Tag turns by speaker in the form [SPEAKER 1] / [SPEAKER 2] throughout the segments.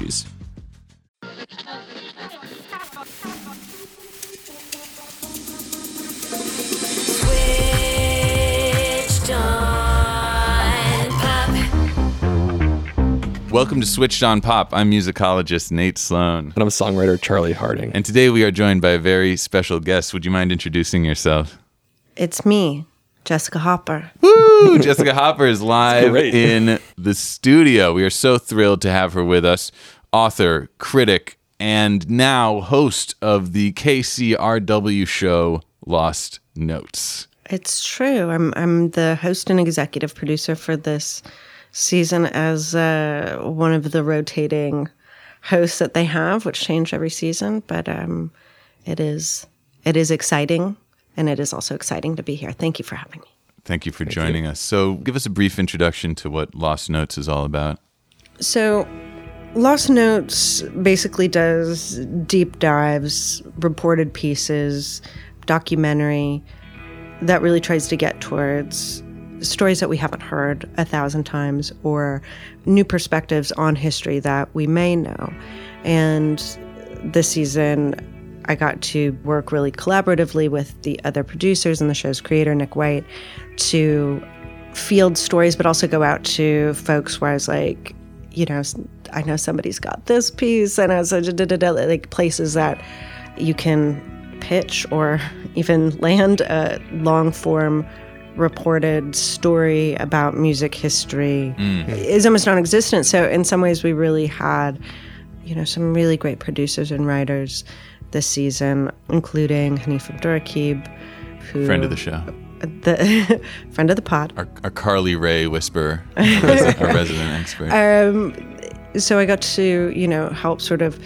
[SPEAKER 1] Switched.
[SPEAKER 2] Welcome to Switched on Pop. I'm musicologist Nate Sloan.
[SPEAKER 3] And I'm songwriter Charlie Harding.
[SPEAKER 2] And today we are joined by a very special guest. Would you mind introducing yourself?
[SPEAKER 4] It's me, Jessica Hopper.
[SPEAKER 2] Woo! Jessica Hopper is live in the studio. We are so thrilled to have her with us. Author, critic, and now host of the KCRW show Lost Notes.
[SPEAKER 4] It's true. I'm I'm the host and executive producer for this season as uh, one of the rotating hosts that they have, which change every season. But um, it is it is exciting, and it is also exciting to be here. Thank you for having me.
[SPEAKER 2] Thank you for joining us. So, give us a brief introduction to what Lost Notes is all about.
[SPEAKER 4] So, Lost Notes basically does deep dives, reported pieces, documentary that really tries to get towards stories that we haven't heard a thousand times or new perspectives on history that we may know. And this season, I got to work really collaboratively with the other producers and the show's creator, Nick White, to field stories, but also go out to folks where I was like, you know, I know somebody's got this piece, and I was like, da, da, da, like places that you can pitch or even land a long form reported story about music history mm-hmm. is almost non-existent. So in some ways, we really had, you know, some really great producers and writers this season, including Hanif Abdurraqib, who
[SPEAKER 2] Friend of the show.
[SPEAKER 4] the friend of the pod.
[SPEAKER 2] Our, our Carly Rae whisperer, our resident, our resident expert.
[SPEAKER 4] Um, so I got to, you know, help sort of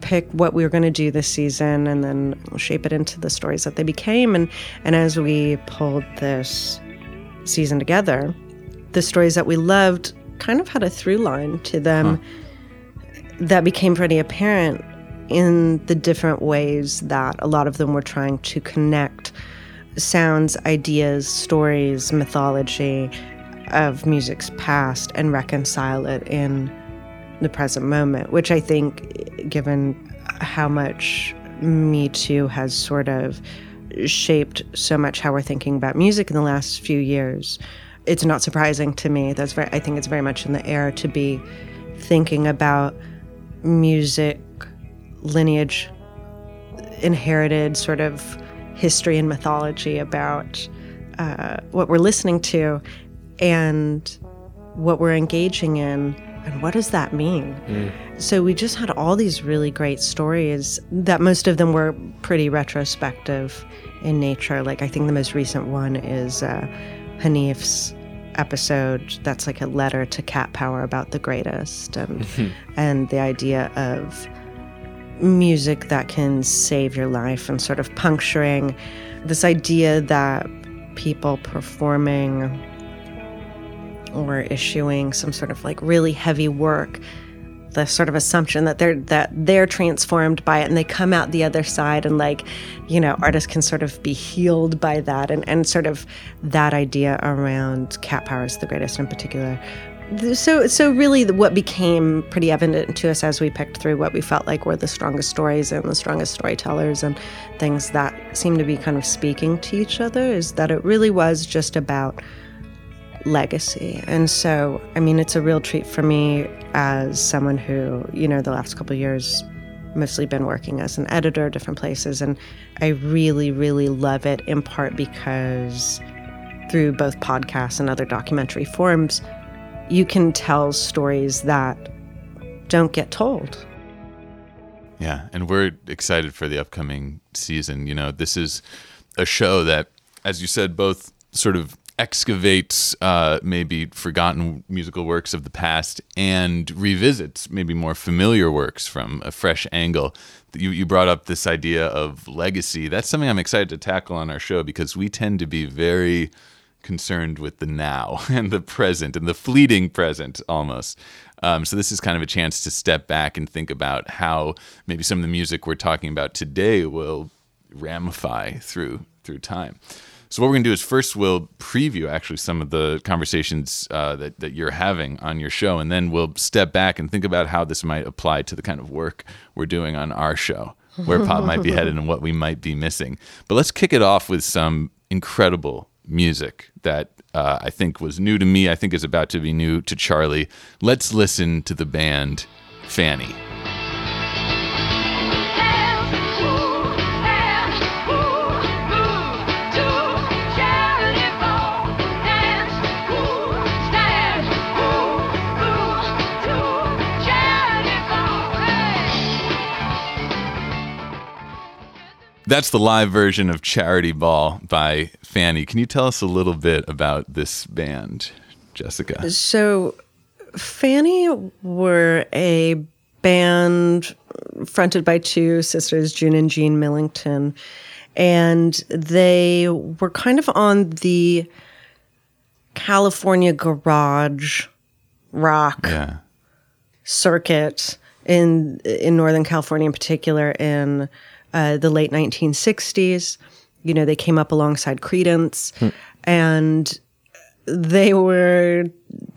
[SPEAKER 4] pick what we were going to do this season and then shape it into the stories that they became. And, and as we pulled this season together, the stories that we loved kind of had a through line to them that became pretty apparent in the different ways that a lot of them were trying to connect sounds, ideas, stories, mythology of music's past and reconcile it in the present moment, which I think, given how much Me Too has sort of shaped so much how we're thinking about music in the last few years, it's not surprising to me. That's very, I think it's very much in the air to be thinking about music lineage, inherited sort of history and mythology about uh, what we're listening to and what we're engaging in and what does that mean? So we just had all these really great stories that most of them were pretty retrospective in nature. Like i think the most recent one is uh, hanif's episode that's like a letter to cat power about the greatest and and the idea of music that can save your life and sort of puncturing this idea that people performing or issuing some sort of like really heavy work the sort of assumption that they're that they're transformed by it and they come out the other side and like you know artists can sort of be healed by that and and sort of that idea around cat power is the greatest in particular so so really what became pretty evident to us as we picked through what we felt like were the strongest stories and the strongest storytellers and things that seemed to be kind of speaking to each other is that it really was just about legacy. And so i mean it's a real treat for me as someone who you know the last couple years mostly been working as an editor at different places and i really really love it in part because through both podcasts and other documentary forms you can tell stories that don't get told.
[SPEAKER 2] Yeah, and we're excited for the upcoming season. You know, this is a show that, as you said, both sort of excavates uh, maybe forgotten musical works of the past and revisits maybe more familiar works from a fresh angle. You, you brought up this idea of legacy. That's something I'm excited to tackle on our show because we tend to be very concerned with the now and the present and the fleeting present almost. Um, so this is kind of a chance to step back and think about how maybe some of the music we're talking about today will ramify through through time. So what we're gonna do is first we'll preview actually some of the conversations uh, that that you're having on your show, and then we'll step back and think about how this might apply to the kind of work we're doing on our show, where pop might be headed and what we might be missing. But let's kick it off with some incredible music that uh, I think was new to me. I think is about to be new to Charlie. Let's listen to the band Fanny. That's the live version of Charity Ball by Fanny. Can you tell us a little bit about this band, Jessica?
[SPEAKER 4] So, Fanny were a band fronted by two sisters, June and Jean Millington, and they were kind of on the California garage rock
[SPEAKER 2] Yeah.
[SPEAKER 4] circuit in in Northern California, in particular, in uh, the late 1960s. You know, they came up alongside Creedence, and they were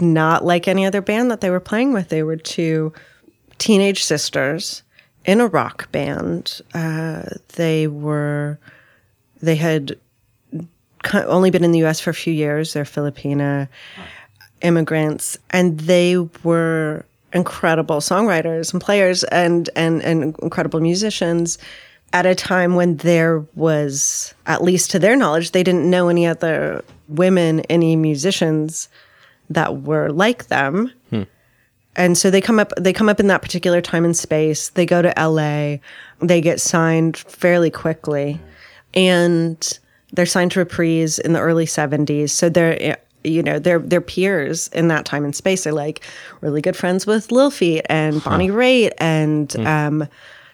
[SPEAKER 4] not like any other band that they were playing with. They were two teenage sisters in a rock band. Uh, they were they had only been in the U.S. for a few years. They're Filipina immigrants, and they were incredible songwriters and players and and and incredible musicians at a time when there was at least to their knowledge they didn't know any other women any musicians that were like them. Hmm. And so they come up they come up in that particular time and space. They go to LA they get signed fairly quickly. And they're signed to Reprise in the early 70s so they're eh, you know they're they're peers in that time and space. They're like really good friends with Little Feat and Bonnie Raitt and hmm. um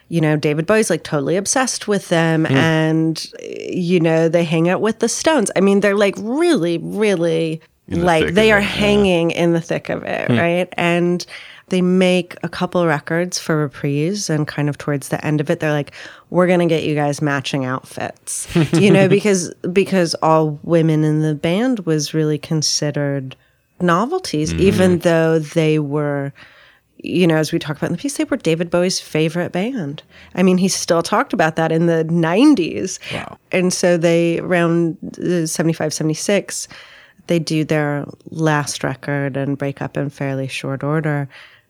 [SPEAKER 4] you know David Bowie's like totally obsessed with them and you know they hang out with the Stones. I mean they're like really really
[SPEAKER 2] the
[SPEAKER 4] like they are
[SPEAKER 2] it, yeah.
[SPEAKER 4] hanging in the thick of it right? And they make a couple records for reprise and kind of towards the end of it they're like we're going to get you guys matching outfits. You know because because all women in the band was really considered novelties even though they were you know as we talk about in the piece they were david bowie's favorite band. I mean he still talked about that in the 90s
[SPEAKER 3] Wow.
[SPEAKER 4] and so they around uh, 75 76 they do their last record and break up in fairly short order.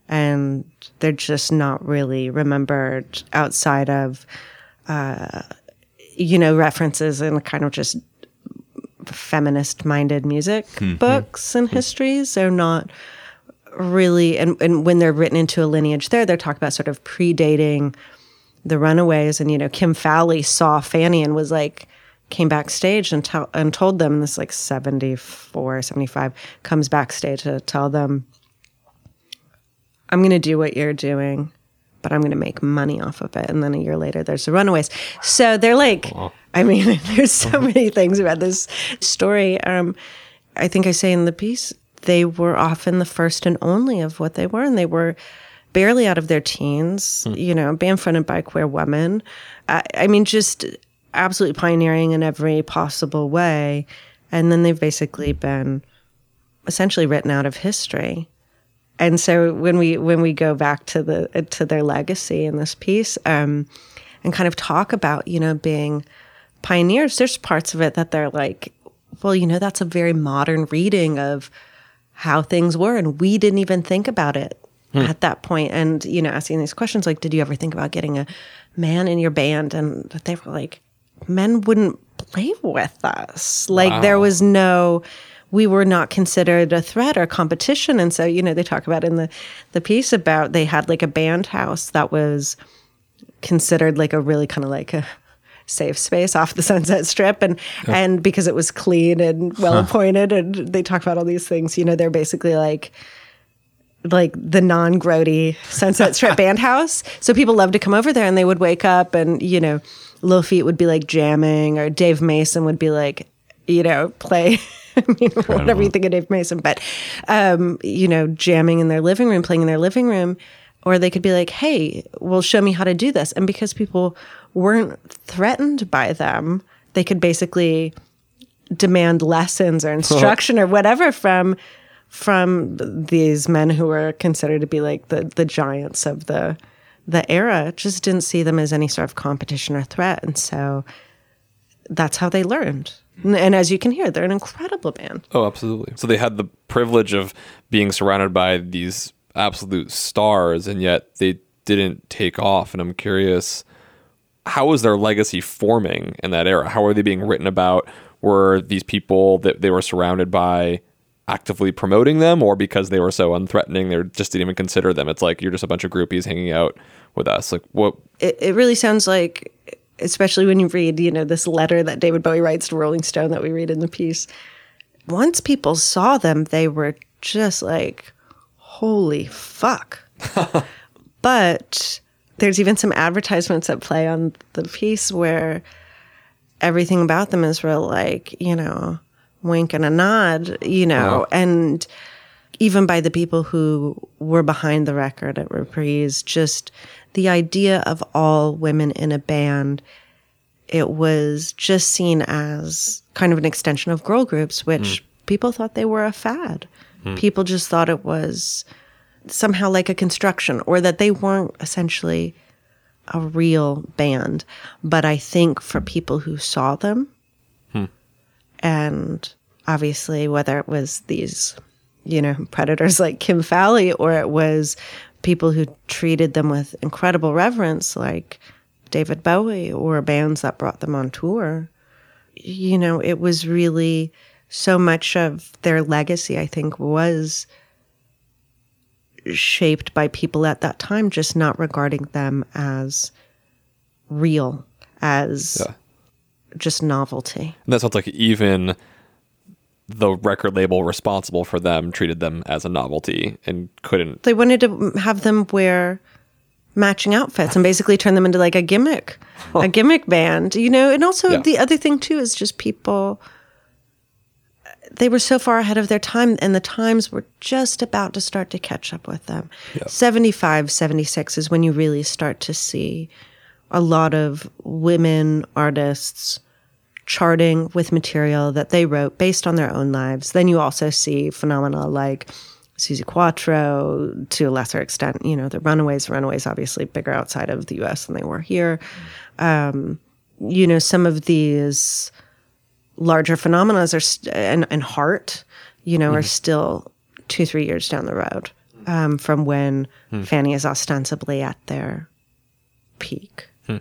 [SPEAKER 4] And they're just not really remembered outside of uh, you know references and kind of just feminist minded music books and histories. They're not really and, and when they're written into a lineage there they're talking about sort of predating the runaways. And you know kim fowley saw fanny and was like came backstage and, tell, and told them this like 74 75 comes backstage to tell them i'm going to do what you're doing but i'm going to make money off of it. And then a year later there's the runaways. So they're like i mean there's so many things about this story. Um, i think i say in the piece they were often the first and only of what they were and they were barely out of their teens you know band fronted by queer women. I, I mean just absolutely pioneering in every possible way. And then they've basically been essentially written out of history. And so when we when we go back to the to their legacy in this piece um, and kind of talk about you know being pioneers there's parts of it that they're like well you know that's a very modern reading of how things were and we didn't even think about it hmm. at that point. And you know asking these questions like did you ever think about getting a man in your band? And they were like men wouldn't play with us. Like there was no we were not considered a threat or competition. And so you know they talk about in the the piece about they had like a band house that was considered like a really kind of like a safe space off the Sunset Strip, and and because it was clean and well appointed, and they talk about all these things. You know, they're basically like like the non-grody Sunset Strip band house. So people love to come over there, and they would wake up, and you know, Little Feat would be like jamming, or Dave Mason would be like, you know, play. I mean, whatever you think of Dave Mason, but um, you know, jamming in their living room, playing in their living room, or they could be like, "Hey, well, show me how to do this." And because people weren't threatened by them, they could basically demand lessons or instruction or whatever from from these men who were considered to be like the the giants of the the era. Just didn't see them as any sort of competition or threat, and so that's how they learned. And, as you can hear, they're an incredible band.
[SPEAKER 3] Oh, absolutely. So they had the privilege of being surrounded by these absolute stars, and yet they didn't take off. And I'm curious, how was their legacy forming in that era? How were they being written about? Were these people that they were surrounded by actively promoting them, or because they were so unthreatening, they just didn't even consider them? It's like you're just a bunch of groupies hanging out with us. Like what?
[SPEAKER 4] It, it really sounds like, especially when you read, you know, this letter that David Bowie writes to Rolling Stone that we read in the piece. Once people saw them, they were just like, holy fuck. but there's even some advertisements that play on the piece where everything about them is real like, you know, wink and a nod, you know, and even by the people who were behind the record at Reprise, just the idea of all women in a band, it was just seen as kind of an extension of girl groups, which hmm. people thought they were a fad. Hmm. People just thought it was somehow like a construction or that they weren't essentially a real band. But I think for people who saw them, hmm. and obviously whether it was these, you know, predators like Kim Fowley or it was people who treated them with incredible reverence like David Bowie or bands that brought them on tour, you know, it was really so much of their legacy, I think, was shaped by people at that time, just not regarding them as real, as
[SPEAKER 3] Yeah.
[SPEAKER 4] just novelty.
[SPEAKER 3] And that sounds like even the record label responsible for them treated them as a novelty and couldn't.
[SPEAKER 4] They wanted to have them wear matching outfits and basically turn them into like a gimmick, a gimmick band, you know. And also
[SPEAKER 3] Yeah.
[SPEAKER 4] the other thing too is just people. They were so far ahead of their time, and the times were just about to start to catch up with them. 75, 76 is when you really start to see a lot of women artists charting with material that they wrote based on their own lives. Then you also see phenomena like Suzi Quatro, to a lesser extent, you know, the Runaways. Runaways obviously bigger outside of the U.S. than they were here. Um, you know, some of these larger phenomena are st- and, and heart, you know, are mm-hmm. still two, three years down the road um, from when hmm. Fanny is ostensibly at their peak. Hmm.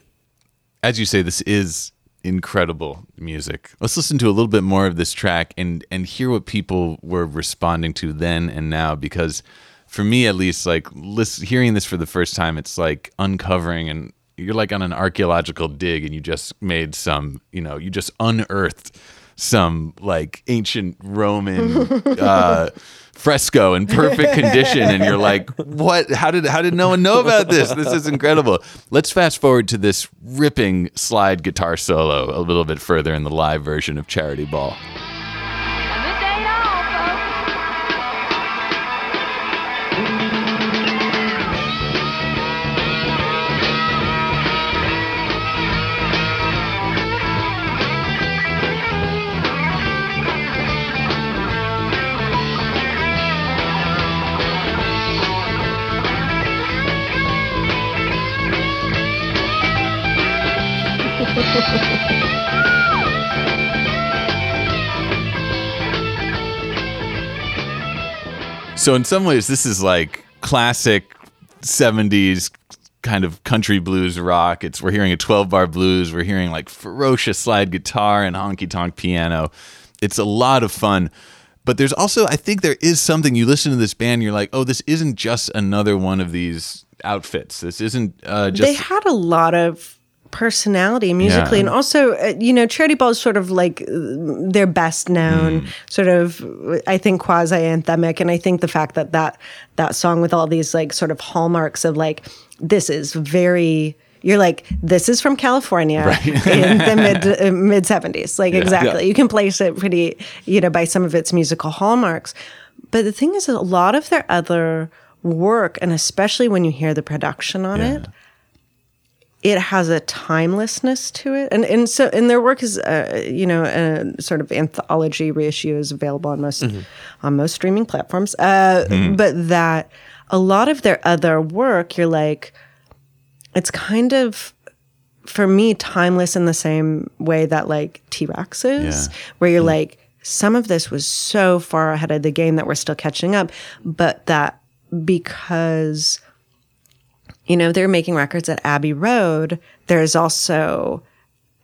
[SPEAKER 2] as you say, this is incredible music. Let's listen to a little bit more of this track and and hear what people were responding to then and now. Because for me, at least, like listen, hearing this for the first time, it's like uncovering and you're like on an archaeological dig, and you just made some, you know, you just unearthed some like ancient Roman uh, fresco in perfect condition, and you're like, "What? How did how did no one know about this? This is incredible." Let's fast forward to this ripping slide guitar solo a little bit further in the live version of Charity Ball. So in some ways, this is like classic '70s kind of country blues rock. It's we're hearing a 12 bar blues. We're hearing like ferocious slide guitar and honky tonk piano. It's a lot of fun. But there's also, I think there is something you listen to this band, you're like, oh, this isn't just another one of these outfits. This isn't uh, just
[SPEAKER 4] they had a lot of personality musically.
[SPEAKER 2] Yeah.
[SPEAKER 4] and also uh, you know charity ball is sort of like uh, their best known
[SPEAKER 2] Mm.
[SPEAKER 4] sort of i think quasi anthemic and i think the fact that that that song with all these like sort of hallmarks of like this is very you're like this is from california in the mid uh, mid 70s like exactly.
[SPEAKER 3] Yeah.
[SPEAKER 4] you can place it pretty you know by some of its musical hallmarks. But the thing is a lot of their other work and especially when you hear the production on it it has a timelessness to it. And and so and their work is uh, you know a sort of anthology reissue is available on most on most streaming platforms. Uh, but that a lot of their other work you're like it's kind of for me timeless in the same way that like T-Rex is
[SPEAKER 2] Yeah.
[SPEAKER 4] where you're like some of this was so far ahead of the game that we're still catching up but that because you know, they're making records at Abbey Road, there's also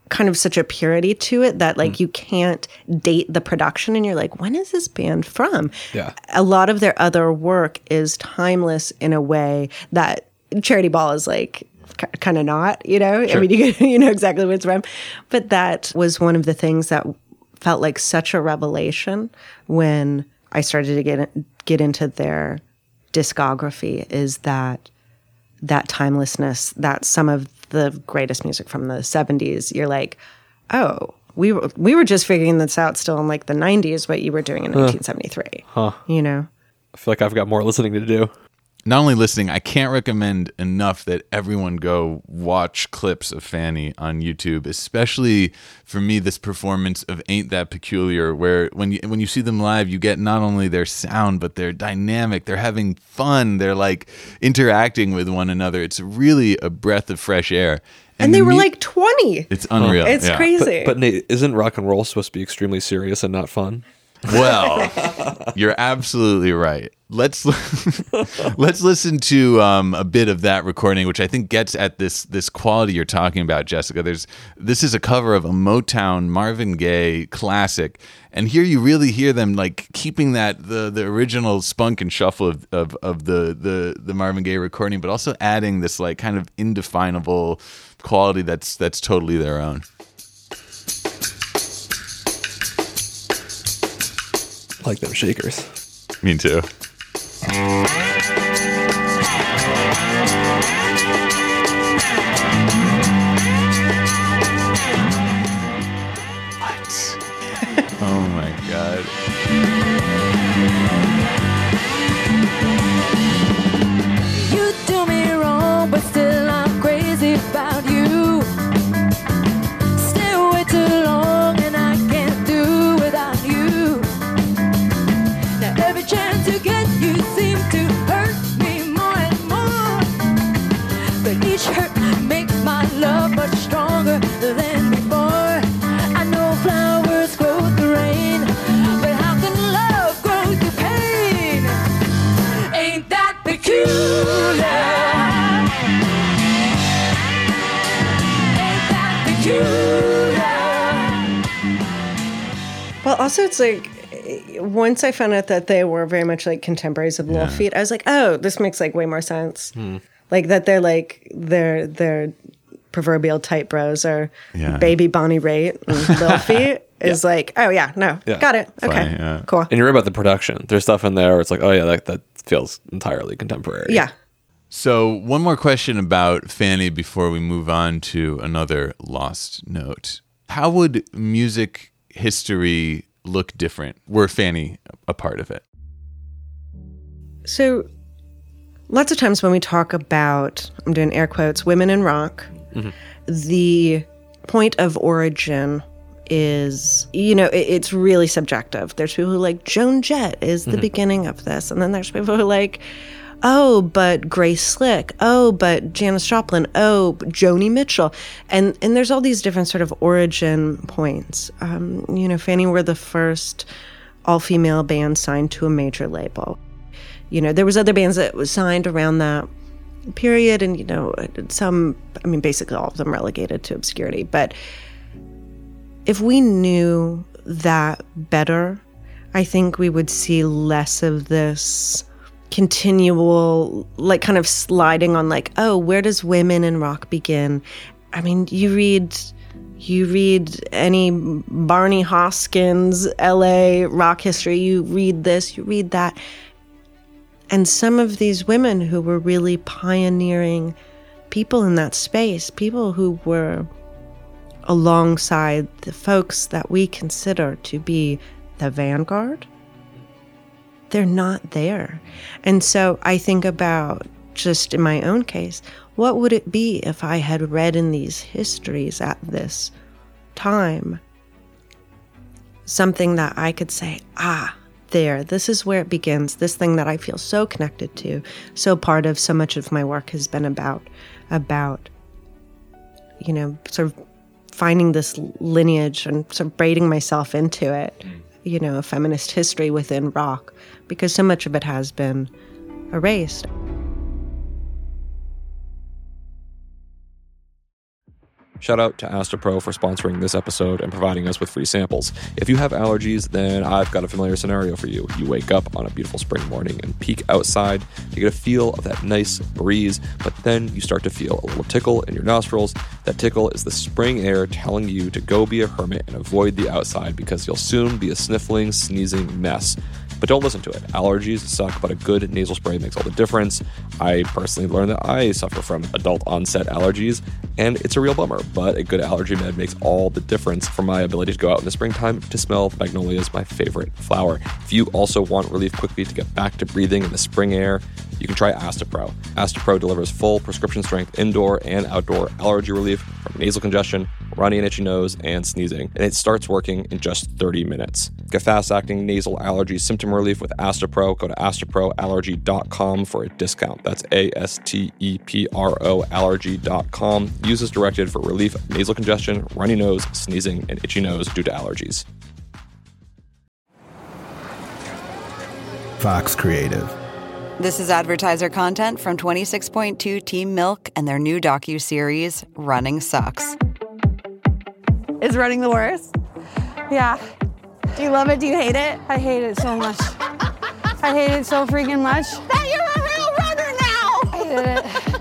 [SPEAKER 4] kind of such a purity to it that like mm. you can't date the production and you're like, when is this band from?
[SPEAKER 3] Yeah.
[SPEAKER 4] A lot of their other work is timeless in a way that Charity Ball is like kind of not, you know? I mean, you, you know exactly where it's from. But that was one of the things that felt like such a revelation when I started to get get into their discography is that that timelessness, that some of the greatest music from the 70s, you're like, oh, we were, we were just figuring this out still in like the 90s, what you were doing in 1973. Huh. You know?
[SPEAKER 3] I feel like I've got more listening to do.
[SPEAKER 2] Not only listening, I can't recommend enough that everyone go watch clips of Fanny on YouTube, especially for me this performance of Ain't That Peculiar where when you when you see them live, you get not only their sound but their dynamic, they're having fun, they're like interacting with one another. It's really a breath of fresh air.
[SPEAKER 4] And
[SPEAKER 2] the
[SPEAKER 4] they were
[SPEAKER 2] mu-
[SPEAKER 4] like 20.
[SPEAKER 2] it's unreal.
[SPEAKER 4] It's
[SPEAKER 2] yeah.
[SPEAKER 4] crazy.
[SPEAKER 3] But Nate, isn't rock and roll supposed to be extremely serious and not fun?
[SPEAKER 2] Well, you're absolutely right. Let's let's listen to um, a bit of that recording, which I think gets at this this quality you're talking about, Jessica. There's this is a cover of a Motown Marvin Gaye classic, and here you really hear them like keeping that the the original spunk and shuffle of of, of the, the the Marvin Gaye recording, but also adding this like kind of indefinable quality that's that's totally their own.
[SPEAKER 3] Like them shakers.
[SPEAKER 2] Me too. What? oh my god.
[SPEAKER 4] It's like once I found out that they were very much like contemporaries of Little
[SPEAKER 2] Yeah.
[SPEAKER 4] Feat, I was like, oh, this makes like way more sense. Hmm. Like that they're like their their proverbial type bros are
[SPEAKER 2] Yeah.
[SPEAKER 4] Baby Bonnie Raitt and Little Feat is like, oh yeah, no,
[SPEAKER 3] Yeah.
[SPEAKER 4] got it, okay,
[SPEAKER 2] Funny, yeah.
[SPEAKER 4] cool,
[SPEAKER 3] And you're right about the production. There's stuff in there where it's like, oh yeah, that, that feels entirely contemporary.
[SPEAKER 4] yeah.
[SPEAKER 2] So, one more question about Fanny before we move on to another lost note. How would music history look different were Fanny a part of it?
[SPEAKER 4] So, lots of times when we talk about, I'm doing air quotes, women in rock, mm-hmm. the point of origin is, you know, it, it's really subjective. There's people who like Joan Jett is the mm-hmm. beginning of this, and then there's people who like, oh, but Grace Slick, oh, but Janis Joplin, oh, Joni Mitchell, and and there's all these different sort of origin points. Um, you know, Fanny were the first all-female band signed to a major label. You know there was other bands that was signed around that period and you know some i mean basically all of them relegated to obscurity. But if we knew that better i think we would see less of this continual like kind of sliding on like oh where does women in rock begin I mean, you read you read any Barney Hoskyns LA rock history, you read this, you read that. And some of these women who were really pioneering people in that space, people who were alongside the folks that we consider to be the vanguard, they're not there. And so I think about just in my own case, what would it be if I had read in these histories at this time something that I could say, ah, there, this is where it begins. This thing that I feel so connected to, so part of so much of my work has been about, about, you know, sort of finding this lineage and sort of braiding myself into it, you know, feminist history within rock, because so much of it has been erased.
[SPEAKER 3] Shout out to Astepro for sponsoring this episode and providing us with free samples. If you have allergies, then I've got a familiar scenario for you. You wake up on a beautiful spring morning and peek outside to get a feel of that nice breeze, but then you start to feel a little tickle in your nostrils. That tickle is the spring air telling you to go be a hermit and avoid the outside because you'll soon be a sniffling, sneezing mess. But don't listen to it. Allergies suck, but a good nasal spray makes all the difference. I personally learned that I suffer from adult onset allergies, and it's a real bummer, but a good allergy med makes all the difference for my ability to go out in the springtime to smell magnolias, my favorite flower. If you also want relief quickly to get back to breathing in the spring air, you can try Astepro. Astepro delivers full prescription strength indoor and outdoor allergy relief from nasal congestion, runny and itchy nose, and sneezing, and it starts working in just 30 minutes. Get fast acting nasal allergy symptom relief with Astepro. Go to asteproallergy.com for a discount. That's A S T E P R O allergy.com. Use as directed for relief of nasal congestion, runny nose, sneezing, and itchy nose due to allergies.
[SPEAKER 5] Fox Creative.
[SPEAKER 6] This is advertiser content from 26.2 Team Milk and their new docu-series Running Sucks.
[SPEAKER 7] Is running the worst? Yeah. Do you love it? Do you hate it? I hate it so much. I hate it so freaking much. That you're a real runner now. I hated it.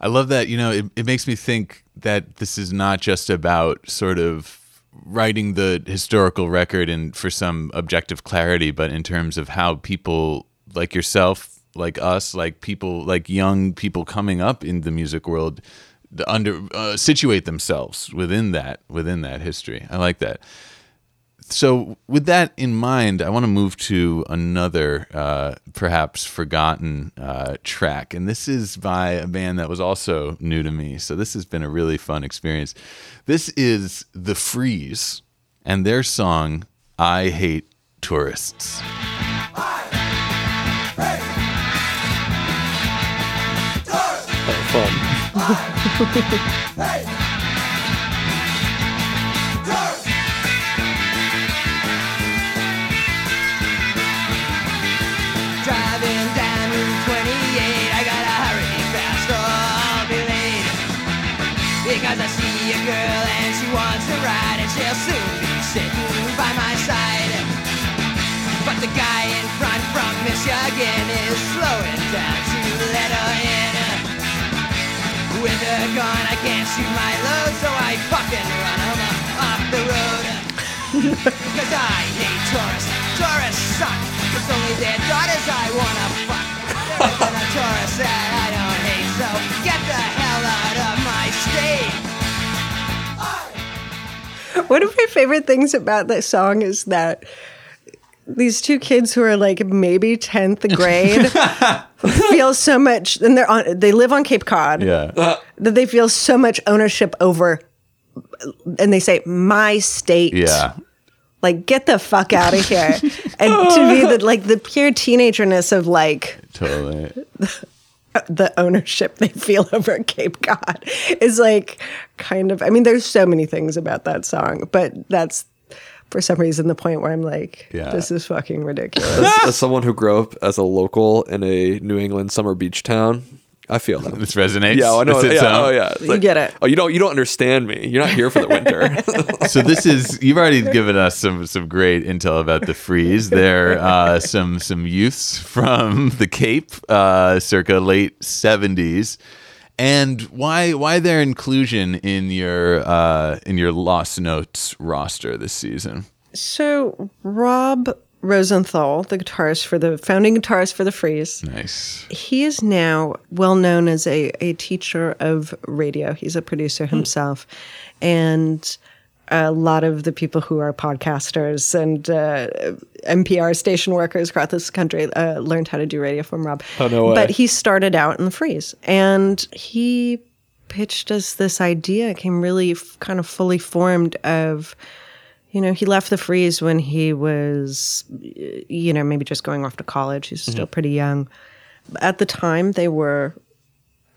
[SPEAKER 2] I love that. You know, it, it makes me think that this is not just about sort of writing the historical record and for some objective clarity, but in terms of how people like yourself, like us, like people, like young people coming up in the music world, under uh, situate themselves within that within that history. I like that. So, with that in mind, I want to move to another, uh, perhaps forgotten uh, track. And this is by a band that was also new to me. So, this has been a really fun experience. This is The Freeze and their song, I Hate Tourists.
[SPEAKER 8] Driving But the guy in front from Michigan is slowing down to let her in. With her gone, I can't shoot my load, so I fucking run 'em off the road. Cause I hate tourists. Tourists suck. It's only their daughters I wanna fuck. There's a tourist that I don't hate, so get the hell out of my state.
[SPEAKER 4] One of my favorite things about this song is that these two kids who are like maybe 10th grade feel so much and they're on they live on Cape Cod.
[SPEAKER 2] Yeah. Uh.
[SPEAKER 4] That they feel so much ownership over and they say my state.
[SPEAKER 2] Yeah.
[SPEAKER 4] Like get the fuck out of here. and to me the like the pure teenagerness of like
[SPEAKER 2] Totally.
[SPEAKER 4] the ownership they feel over Cape Cod is like kind of I mean there's so many things about that song, but that's for some reason the point where I'm like,
[SPEAKER 3] Yeah.
[SPEAKER 4] this is fucking ridiculous.
[SPEAKER 3] as, as someone who grew up as a local in a New England summer beach town, I feel that.
[SPEAKER 2] This resonates.
[SPEAKER 3] Yeah, I know.
[SPEAKER 2] This
[SPEAKER 3] Yeah,
[SPEAKER 2] home?
[SPEAKER 3] oh yeah. It's
[SPEAKER 4] You get it.
[SPEAKER 3] Oh, you don't. You don't understand me. You're not here for the winter.
[SPEAKER 2] so this is you've already given us some some great intel about the freeze. There uh, some some youths from the Cape, uh, circa late seventies, and why why their inclusion in your uh, in your Lost Notes roster this season?
[SPEAKER 4] so Rob Rosenthal, the guitarist for the founding guitarist for the Freeze,
[SPEAKER 2] Nice.
[SPEAKER 4] he is now well known as a, a teacher of radio. He's a producer himself. And a lot of the people who are podcasters and uh, NPR station workers across this country uh, learned how to do radio from Rob.
[SPEAKER 3] Oh, no way.
[SPEAKER 4] But he started out in the freeze and he pitched us this idea, came really f- kind of fully formed of you know, he left the freeze when he was, you know, maybe just going off to college. He's still pretty young. At the time, they were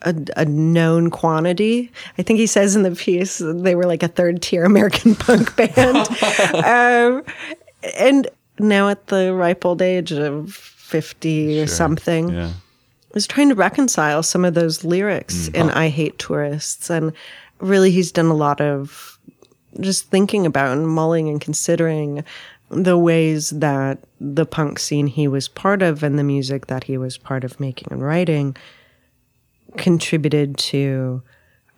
[SPEAKER 4] a, a known quantity. I think he says in the piece they were like a third tier American punk band. um, and now at the ripe old age of 50 or something,
[SPEAKER 2] Yeah.
[SPEAKER 4] was trying to reconcile some of those lyrics in I Hate Tourists. And really, he's done a lot of just thinking about and mulling and considering the ways that the punk scene he was part of and the music that he was part of making and writing contributed to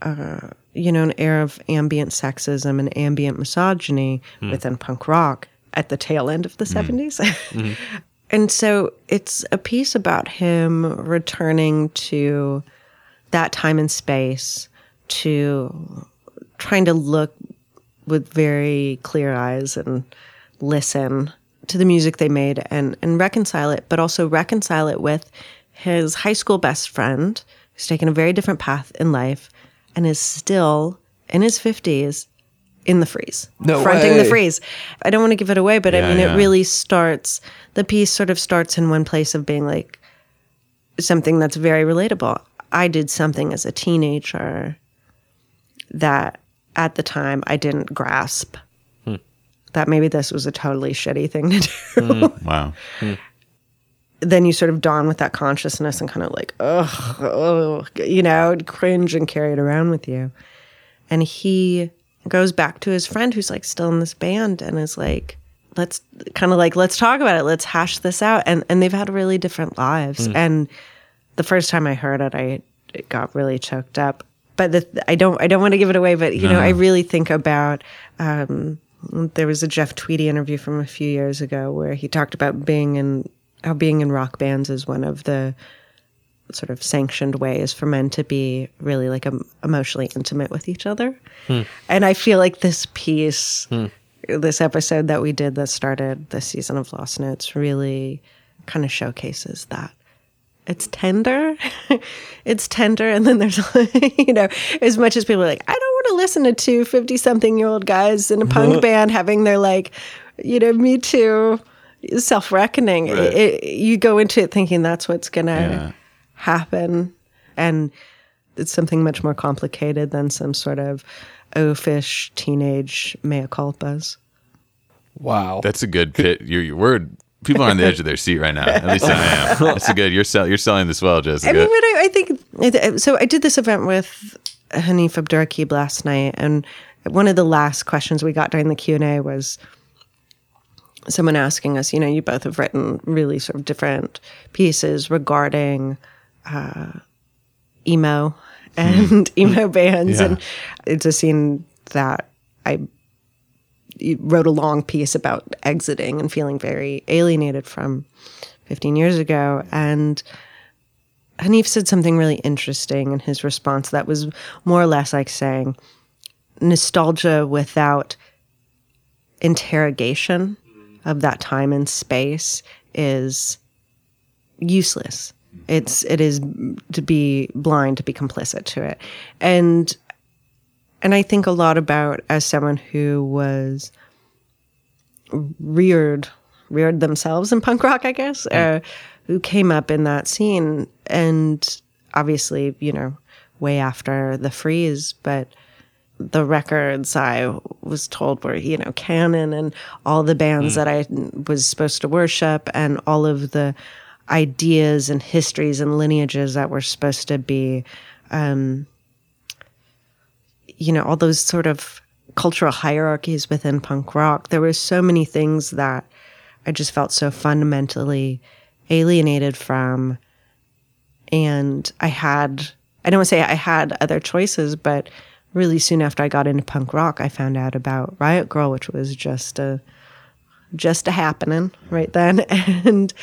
[SPEAKER 4] uh, you know an era of ambient sexism and ambient misogyny hmm. within punk rock at the tail end of the hmm. 70s hmm. and so it's a piece about him returning to that time and space to trying to look with very clear eyes and listen to the music they made and, and reconcile it, but also reconcile it with his high school best friend who's taken a very different path in life and is still in his 50s in the freeze,
[SPEAKER 3] No
[SPEAKER 4] fronting the freeze. I don't want to give it away, but I mean,
[SPEAKER 2] yeah.
[SPEAKER 4] it really starts, the piece sort of starts in one place of being like something that's very relatable. I did something as a teenager that at the time I didn't grasp hmm. that maybe this was a totally shitty thing to do. Hmm.
[SPEAKER 2] Wow. Hmm.
[SPEAKER 4] Then you sort of dawn with that consciousness and kind of like, ugh, ugh, you know, cringe and carry it around with you. And he goes back to his friend who's like still in this band and is like, let's kind of like, let's talk about it. Let's hash this out. And, and they've had really different lives. And the first time I heard it, I it got really choked up. But the, I don't, I don't want to give it away. But you know, I really think about. Um, there was a Jeff Tweedy interview from a few years ago where he talked about being in how being in rock bands is one of the sort of sanctioned ways for men to be really like em- emotionally intimate with each other. Hmm. And I feel like this piece, hmm. this episode that we did that started this season of Lost Notes really kind of showcases that. It's tender. it's tender. And then there's, you know, as much as people are like, I don't want to listen to two 50 something year old guys in a punk band having their like, you know, me too self reckoning. You go into it thinking that's what's going to
[SPEAKER 2] Yeah.
[SPEAKER 4] happen. And it's something much more complicated than some sort of oafish teenage mea culpas.
[SPEAKER 3] wow.
[SPEAKER 2] That's a good pit. Your, your word. People are on the edge of their seat right now. At least I am. That's a good. You're sell, You're selling this well, Jessica.
[SPEAKER 4] I mean, but I, I think so. I did this event with Hanif Abdurraqib last night, and one of the last questions we got during the Q and A was someone asking us. You know, you both have written really sort of different pieces regarding uh, emo and emo bands,
[SPEAKER 2] Yeah.
[SPEAKER 4] and it's a scene that I wrote a long piece about exiting and feeling very alienated from 15 years ago. And Hanif said something really interesting in his response that was more or less like saying nostalgia without interrogation of that time and space is useless. It's it is to be blind to be complicit to it, and and I think a lot about as someone who was reared reared themselves in punk rock, I guess, uh, who came up in that scene, and obviously, you know, way after the freeze, but the records I was told were, you know, canon and all the bands that I was supposed to worship and all of the ideas and histories and lineages that were supposed to be, um, you know, all those sort of cultural hierarchies within punk rock. There were so many things that I just felt so fundamentally alienated from. And I had, I don't want to say I had other choices, but really soon after I got into punk rock, I found out about Riot Grrrl, which was just a, just a happening right then. And,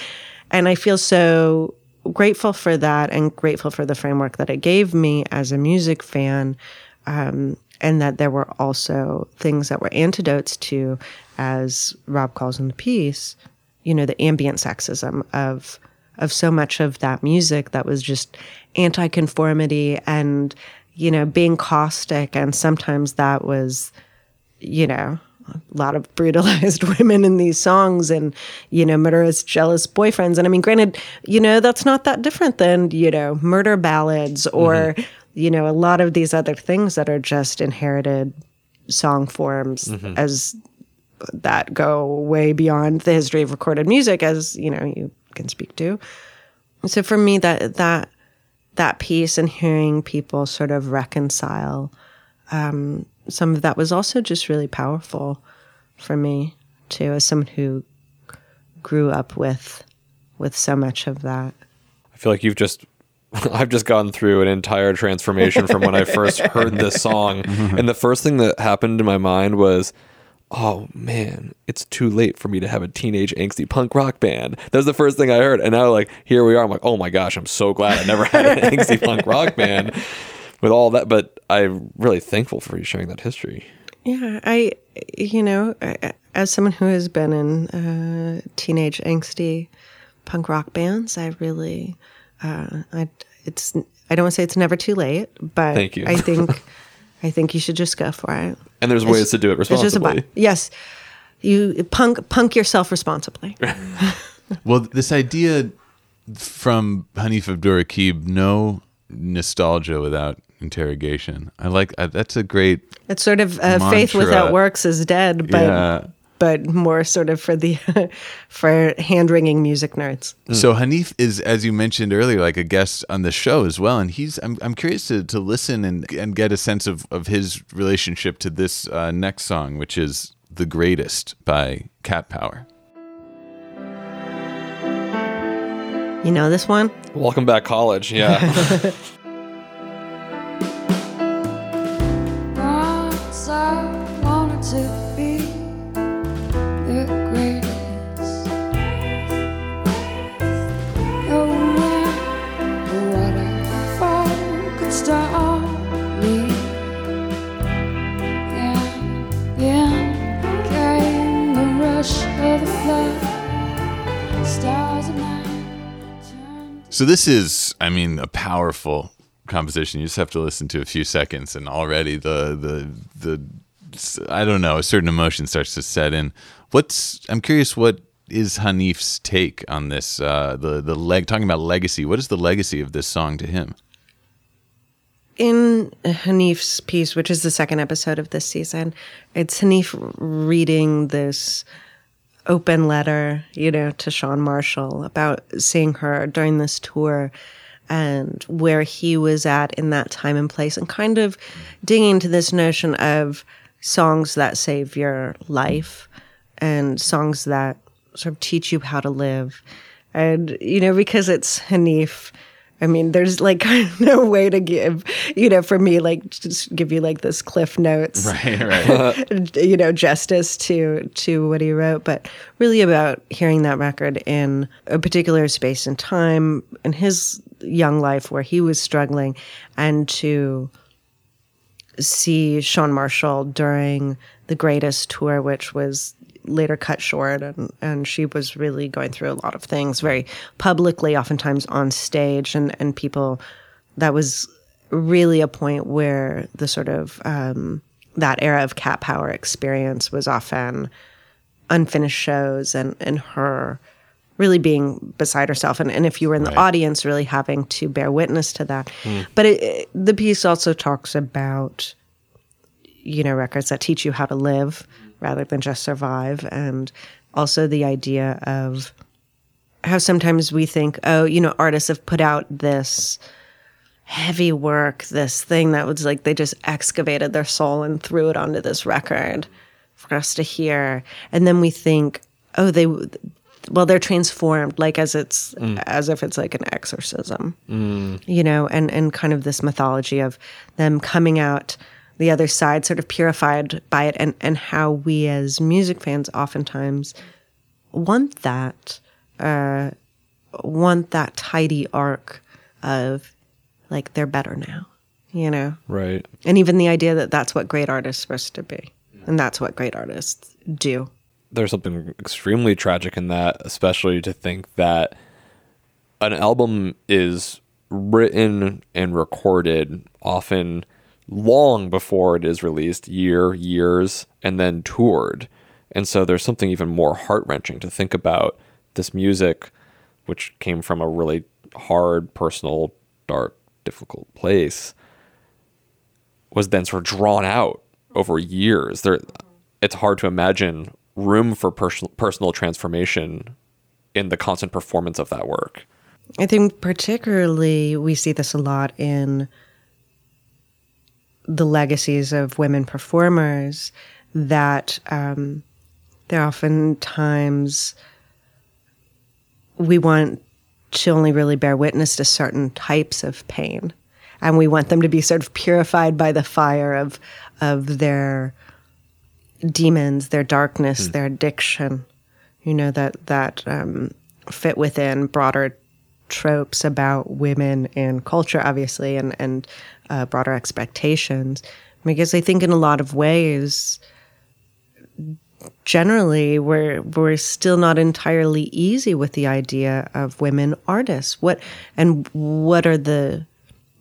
[SPEAKER 4] and I feel so grateful for that and grateful for the framework that it gave me as a music fan. Um, and that there were also things that were antidotes to, as Rob calls in the piece, you know, the ambient sexism of of so much of that music that was just anti-conformity and you know being caustic, and sometimes that was, you know, a lot of brutalized women in these songs and you know murderous jealous boyfriends. And i mean granted you know that's not that different than you know murder ballads or you know a lot of these other things that are just inherited song forms
[SPEAKER 5] Mhm.
[SPEAKER 4] as that go way beyond the history of recorded music as you know you can speak to. So for me that that that piece and hearing people sort of reconcile um, some of that was also just really powerful for me too as someone who grew up with with so much of that
[SPEAKER 3] I feel like you've just I've just gone through an entire transformation from when I first heard this song. And the first thing that happened in my mind was, oh man, it's too late for me to have a teenage angsty punk rock band. That was the first thing I heard. And now like here we are. I'm like, oh my gosh, I'm so glad I never had an angsty punk rock band with all that. But I'm really thankful for you sharing that history.
[SPEAKER 4] Yeah, I, you know, I- as someone who has been in uh, teenage angsty punk rock bands, I really, uh, I, it's, I don't want to say it's never too late, but
[SPEAKER 3] Thank you.
[SPEAKER 4] I think, I think you should just go for it.
[SPEAKER 3] And there's
[SPEAKER 4] It's-
[SPEAKER 3] ways to do it
[SPEAKER 4] it's just a bu-
[SPEAKER 3] responsibly.
[SPEAKER 4] yes, you punk punk yourself responsibly.
[SPEAKER 2] Well, this idea from Hanif Abdurraqib, no nostalgia without interrogation. I like I, that's a great.
[SPEAKER 4] It's sort of uh, faith without works is dead, but
[SPEAKER 2] Yeah.
[SPEAKER 4] But more sort of for the for hand wringing music nerds.
[SPEAKER 2] So Hanif is, as you mentioned earlier, like a guest on the show as well, and he's. I'm, I'm curious to, to listen and and get a sense of of his relationship to this uh, next song, which is "The Greatest" by Cat Power.
[SPEAKER 4] You know this one?
[SPEAKER 3] Welcome back, college. Yeah.
[SPEAKER 2] So this is, I mean, a powerful composition. You just have to listen to a few seconds, and already the the the I don't know, a certain emotion starts to set in. What's I'm curious, what is Hanif's take on this? Uh, the the leg talking about legacy. What is the legacy of this song to him?
[SPEAKER 4] in Hanif's piece, which is the second episode of this season, it's Hanif reading this open letter, you know, to Chan Marshall about seeing her during this tour and where he was at in that time and place and kind of digging into this notion of songs that save your life and songs that sort of teach you how to live. And, you know, because it's Hanif, I mean, there's like no way to give, you know, for me, like just give you like this cliff notes,
[SPEAKER 2] Right, right.
[SPEAKER 4] you know, justice to to what he wrote, but really about hearing that record in a particular space and time in his young life where he was struggling, and to see Chan Marshall during the greatest tour, which was later cut short and, and she was really going through a lot of things very publicly, oftentimes on stage and, and people that was really a point where the sort of um, that era of cat power experience was often unfinished shows and, and her really being beside herself and, and if you were in the
[SPEAKER 5] Right.
[SPEAKER 4] audience really having to bear witness to that
[SPEAKER 5] Mm.
[SPEAKER 4] but it, it- the piece also talks about you know records that teach you how to live rather than just survive and also the idea of how sometimes we think oh you know artists have put out this heavy work this thing that was like they just excavated their soul and threw it onto this record for us to hear and then we think oh they well they're transformed like as it's
[SPEAKER 5] Mm.
[SPEAKER 4] as if it's like an exorcism
[SPEAKER 5] Mm.
[SPEAKER 4] you know and and kind of this mythology of them coming out the other side sort of purified by it and and how we as music fans oftentimes want that uh want that tidy arc of like they're better now you know
[SPEAKER 3] Right.
[SPEAKER 4] and even the idea that that's what great artists is supposed to be and that's what great artists do
[SPEAKER 3] there's something extremely tragic in that, especially to think that an album is written and recorded often long before it is released, year, years, and then toured. And so there's something even more heart wrenching to think about this music, which came from a really hard, personal, dark, difficult place, was then sort of drawn out over years. There, it's hard to imagine room for personal personal transformation in the constant performance of that work.
[SPEAKER 4] I think particularly we see this a lot in the legacies of women performers that um, they're oftentimes we want to only really bear witness to certain types of pain. And we want them to be sort of purified by the fire of of their demons their darkness their addiction you know that that um, fit within broader tropes about women and culture, obviously, and and uh, broader expectations. Because I think in a lot of ways, generally, we're we're still not entirely easy with the idea of women artists. What and what are the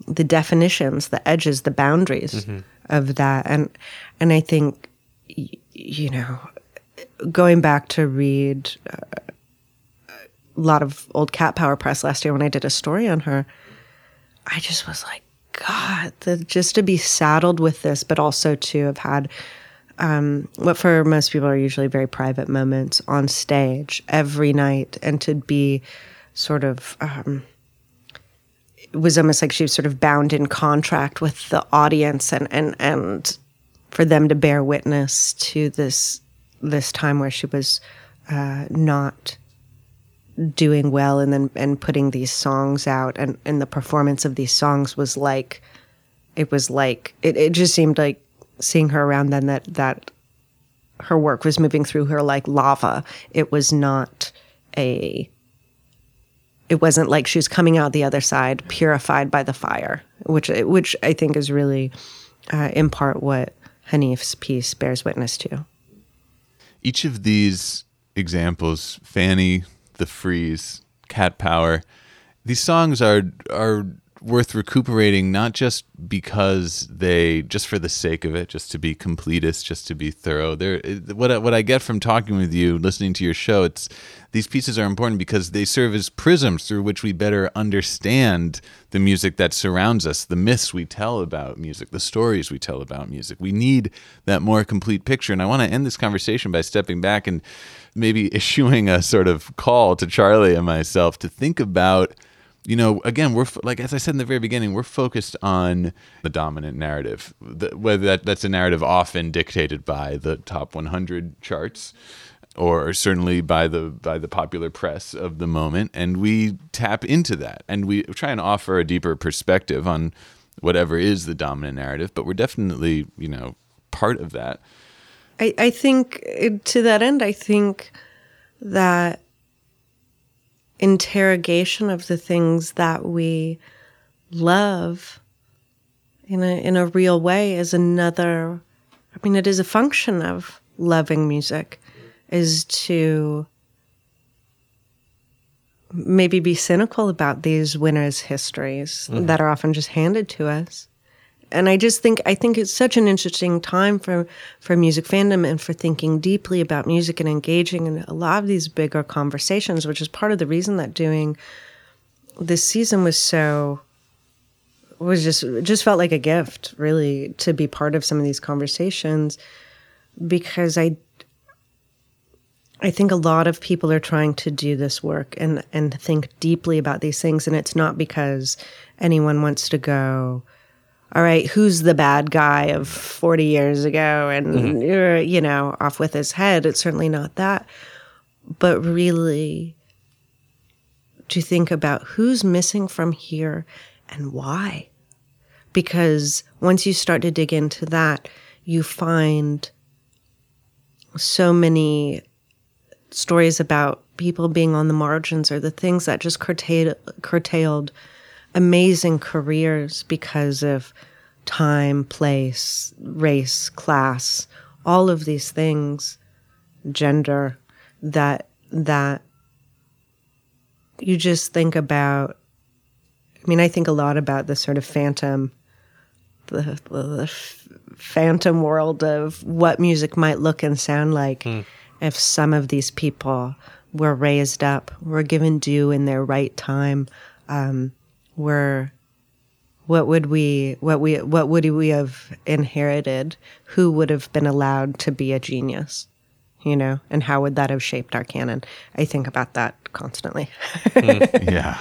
[SPEAKER 4] the definitions, the edges, the boundaries
[SPEAKER 5] Mhm.
[SPEAKER 4] of that? And and I think you know going back to read uh, a lot of old cat power press last year when I did a story on her, I just was like, God, the, just to be saddled with this, but also to have had um, what for most people are usually very private moments on stage every night, and to be sort of. Um, it was almost like she was sort of bound in contract with the audience and and and for them to bear witness to this this time where she was uh, not doing well and then and putting these songs out and and the performance of these songs was like it was like it, it just seemed like seeing her around then that that her work was moving through her like lava. It was not a it wasn't like she was coming out the other side purified by the fire which which i think is really uh, in part what hanif's piece bears witness to.
[SPEAKER 2] Each of these examples, Fanny, The Freeze, Cat Power, these songs are are worth recuperating not just because they just for the sake of it, just to be completist, just to be thorough. There what I, what I get from talking with you, listening to your show, it's these pieces are important because they serve as prisms through which we better understand the music that surrounds us, the myths we tell about music, the stories we tell about music. We need that more complete picture. And I want to end this conversation by stepping back and maybe issuing a sort of call to Charlie and myself to think about you know, again, we're like as I said in the very beginning, we're focused on the dominant narrative. The, whether that, that's a narrative often dictated by the top 100 charts, or certainly by the by the popular press of the moment, and we tap into that, and we try and offer a deeper perspective on whatever is the dominant narrative. But we're definitely, you know, part of that.
[SPEAKER 4] I, I think uh, to that end, I think that interrogation of the things that we love in a in a real way is another I mean it is a function of loving music is to maybe be cynical about these winners' histories
[SPEAKER 5] Mhm.
[SPEAKER 4] that are often just handed to us. And I just think I think it's such an interesting time for for music fandom and for thinking deeply about music and engaging in a lot of these bigger conversations, which is part of the reason that doing this season was so was just just felt like a gift really to be part of some of these conversations. Because I I think a lot of people are trying to do this work and and think deeply about these things. And it's not because anyone wants to go all right who's the bad guy of 40 years ago? And
[SPEAKER 5] Mhm.
[SPEAKER 4] you're, you know off with his head. It's certainly not that. But really to think about who's missing from here and why? Because once you start to dig into that you find so many stories about people being on the margins or the things that just curtailed, curtailed amazing careers because of time, place, race, class, all of these things, gender, that that you just think about. I mean, I think a lot about the sort of phantom, the, the, the f- phantom world of what music might look and sound like if some of these people were raised up, were given due in their right time, um, were what would we what we what would we have inherited? Who would have been allowed to be a genius? You know, and how would that have shaped our canon? I think about that constantly.
[SPEAKER 2] Hmm, yeah.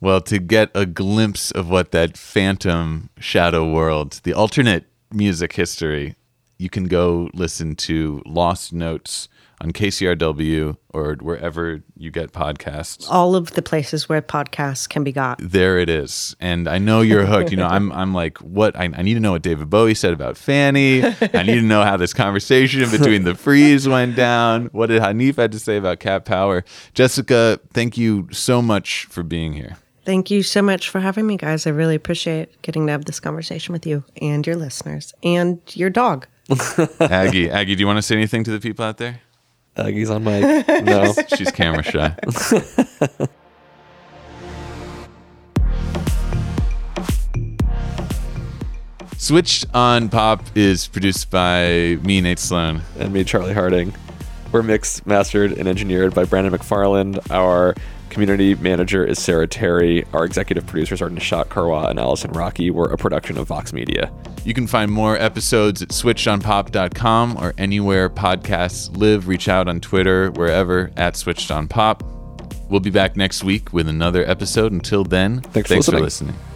[SPEAKER 2] Well, to get a glimpse of what that phantom shadow world, the alternate music history, you can go listen to Lost Notes on KCRW or wherever you get podcasts.
[SPEAKER 4] All of the places where podcasts can be got.
[SPEAKER 2] There it is. And I know you're hooked. You know, I'm I'm like, what I, I need to know what David Bowie said about Fanny. I need to know how this conversation between the freeze went down. What did Hanif had to say about Cat Power? Jessica, thank you so much for being here.
[SPEAKER 4] Thank you so much for having me, guys. I really appreciate getting to have this conversation with you and your listeners and your dog.
[SPEAKER 2] Aggie, Aggie, do you want to say anything to the people out there?
[SPEAKER 3] Aggie's on mic. No.
[SPEAKER 2] She's camera shy. Switched on Pop is produced by me, Nate Sloan.
[SPEAKER 3] and me, Charlie Harding. We're mixed, mastered, and engineered by Brandon McFarland. Our community manager is Sarah Terry. Our executive producers are Nishat Kurwa and Allison Rockey. We're a production of Vox Media.
[SPEAKER 2] You can find more episodes at switchedonpop.com or anywhere podcasts live. Reach out on Twitter, wherever, at Switched on Pop. We'll be back next week with another episode. Until then,
[SPEAKER 3] Thanks for
[SPEAKER 2] thanks for
[SPEAKER 3] listening.
[SPEAKER 2] listening.